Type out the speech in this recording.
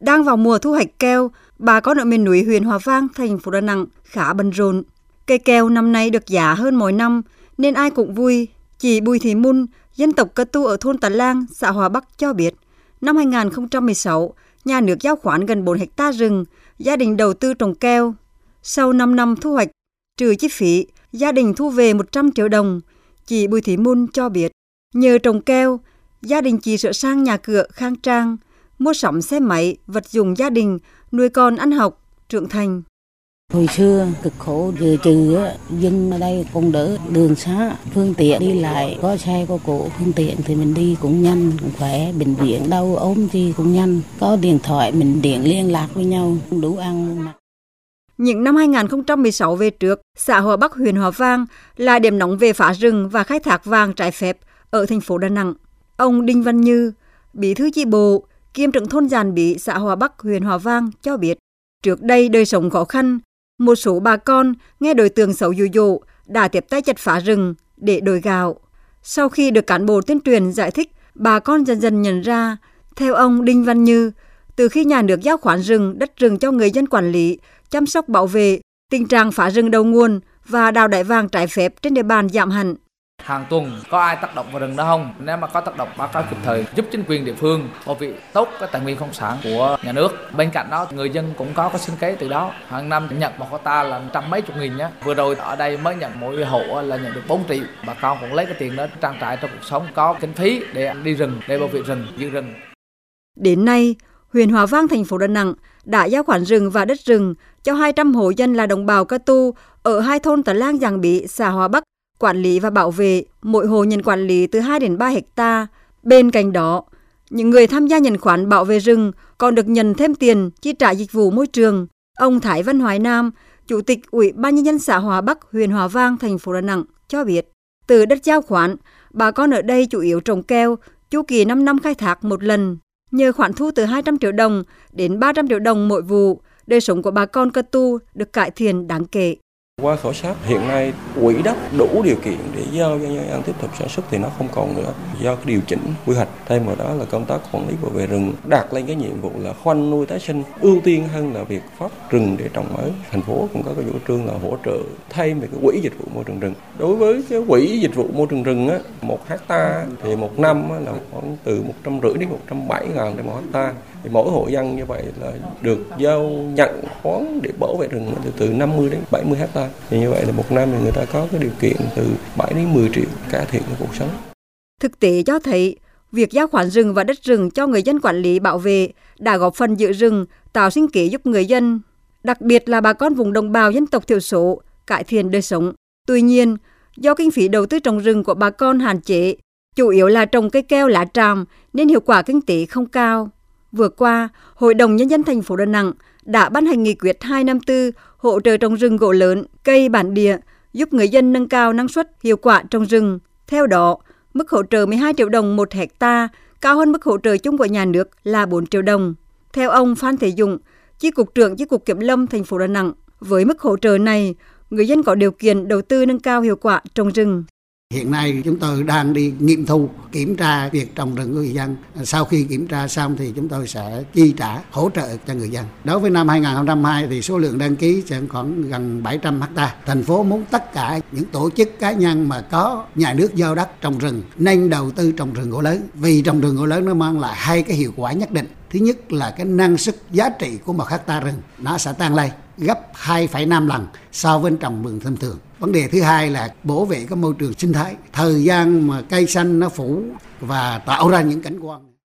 Đang vào mùa thu hoạch keo, bà con ở miền núi huyện Hòa Vang, thành phố Đà Nẵng khá bận rộn. Cây keo năm nay được giá hơn mỗi năm nên ai cũng vui. Chị Bùi Thị Mun, dân tộc Cơ Tu ở thôn Tà Lang, xã Hòa Bắc cho biết, năm 2016, nhà nước giao khoán gần 4 hecta rừng, gia đình đầu tư trồng keo. Sau 5 năm thu hoạch, trừ chi phí, gia đình thu về 100 triệu đồng. Chị Bùi Thị Mun cho biết, nhờ trồng keo, gia đình chị sửa sang nhà cửa khang trang, mua sắm xe máy, vật dụng gia đình, nuôi con ăn học, trưởng thành. Hồi xưa cực khổ giờ trừ dân ở đây cũng đỡ đường xá phương tiện đi lại có xe có cổ phương tiện thì mình đi cũng nhanh cũng khỏe bệnh viện đau ốm gì cũng nhanh có điện thoại mình điện liên lạc với nhau đủ ăn những năm 2016 về trước, xã Hòa Bắc, huyện Hòa Vang là điểm nóng về phá rừng và khai thác vàng trái phép ở thành phố Đà Nẵng. Ông Đinh Văn Như, bí thư chi bộ, kiêm trưởng thôn Giàn bị xã Hòa Bắc, huyện Hòa Vang cho biết, trước đây đời sống khó khăn, một số bà con nghe đối tượng xấu dụ dỗ đã tiếp tay chặt phá rừng để đổi gạo. Sau khi được cán bộ tuyên truyền giải thích, bà con dần dần nhận ra, theo ông Đinh Văn Như, từ khi nhà nước giao khoán rừng, đất rừng cho người dân quản lý, chăm sóc bảo vệ, tình trạng phá rừng đầu nguồn và đào đại vàng trái phép trên địa bàn giảm hẳn hàng tuần có ai tác động vào rừng đó không? Nếu mà có tác động báo cáo kịp thời giúp chính quyền địa phương bảo vệ tốt cái tài nguyên không sản của nhà nước. Bên cạnh đó người dân cũng có cái sinh kế từ đó. Hàng năm nhận một hecta là trăm mấy chục nghìn nhé vừa rồi ở đây mới nhận mỗi hộ là nhận được 4 triệu. Bà con cũng lấy cái tiền đó trang trải trong cuộc sống có kinh phí để đi rừng để bảo vệ rừng giữ rừng. Đến nay huyện Hòa Vang thành phố Đà Nẵng đã giao khoản rừng và đất rừng cho 200 hộ dân là đồng bào Cơ Tu ở hai thôn Tà Lang Giàng Bị, xã Hòa Bắc quản lý và bảo vệ, mỗi hộ nhận quản lý từ 2 đến 3 hecta. Bên cạnh đó, những người tham gia nhận khoán bảo vệ rừng còn được nhận thêm tiền chi trả dịch vụ môi trường. Ông Thái Văn Hoài Nam, Chủ tịch Ủy ban Nhân dân xã Hòa Bắc, huyện Hòa Vang, thành phố Đà Nẵng cho biết, từ đất giao khoán, bà con ở đây chủ yếu trồng keo, chu kỳ 5 năm khai thác một lần. Nhờ khoản thu từ 200 triệu đồng đến 300 triệu đồng mỗi vụ, đời sống của bà con cơ tu được cải thiện đáng kể. Qua khảo sát, hiện nay quỹ đất đủ điều kiện để giao cho nhân dân tiếp tục sản xuất thì nó không còn nữa. Do cái điều chỉnh quy hoạch, thêm vào đó là công tác quản lý bảo vệ rừng đạt lên cái nhiệm vụ là khoanh nuôi tái sinh, ưu tiên hơn là việc phát rừng để trồng mới thành phố. Cũng có cái chủ trương là hỗ trợ thêm về cái quỹ dịch vụ môi trường rừng. Đối với cái quỹ dịch vụ môi trường rừng á, một hecta thì một năm là khoảng từ một trăm rưỡi đến một trăm bảy ngàn để một hecta thì mỗi hộ dân như vậy là được giao nhận khoán để bảo vệ rừng từ từ 50 đến 70 hecta thì như vậy là một năm thì người ta có cái điều kiện từ 7 đến 10 triệu cải thiện cái cuộc sống. Thực tế cho thấy, việc giao khoán rừng và đất rừng cho người dân quản lý bảo vệ đã góp phần giữ rừng, tạo sinh kế giúp người dân, đặc biệt là bà con vùng đồng bào dân tộc thiểu số, cải thiện đời sống. Tuy nhiên, do kinh phí đầu tư trồng rừng của bà con hạn chế, chủ yếu là trồng cây keo lá tràm nên hiệu quả kinh tế không cao. Vừa qua, Hội đồng Nhân dân thành phố Đà Nẵng đã ban hành nghị quyết 254 hỗ trợ trồng rừng gỗ lớn, cây bản địa, giúp người dân nâng cao năng suất, hiệu quả trồng rừng. Theo đó, mức hỗ trợ 12 triệu đồng một hecta, cao hơn mức hỗ trợ chung của nhà nước là 4 triệu đồng. Theo ông Phan Thế Dũng, Chi cục trưởng Chi cục Kiểm lâm thành phố Đà Nẵng, với mức hỗ trợ này, người dân có điều kiện đầu tư nâng cao hiệu quả trồng rừng. Hiện nay chúng tôi đang đi nghiệm thu, kiểm tra việc trồng rừng của người dân. Sau khi kiểm tra xong thì chúng tôi sẽ chi trả hỗ trợ cho người dân. Đối với năm 2022 thì số lượng đăng ký sẽ khoảng gần 700 ha. Thành phố muốn tất cả những tổ chức cá nhân mà có nhà nước giao đất trồng rừng nên đầu tư trồng rừng gỗ lớn. Vì trồng rừng gỗ lớn nó mang lại hai cái hiệu quả nhất định. Thứ nhất là cái năng suất giá trị của một hecta rừng nó sẽ tăng lên gấp 2,5 lần so với trồng rừng thông thường. Vấn đề thứ hai là bảo vệ cái môi trường sinh thái. Thời gian mà cây xanh nó phủ và tạo ra những cảnh quan